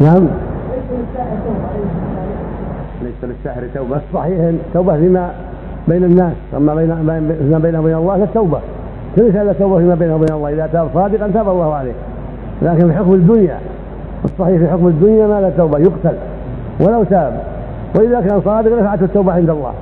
نعم. ليس للساحر توبة. صحيح التوبة فيما بين الناس أما بين فيما بينه وبين الله فالتوبة. ليس إلا التوبة فيما بينه وبين الله. إذا تاب صادقا تاب الله عليه. لكن في حكم الدنيا الصحيح في حكم الدنيا ما لا توبة يقتل ولو تاب. وإذا كان صادقا نفعته التوبة عند الله.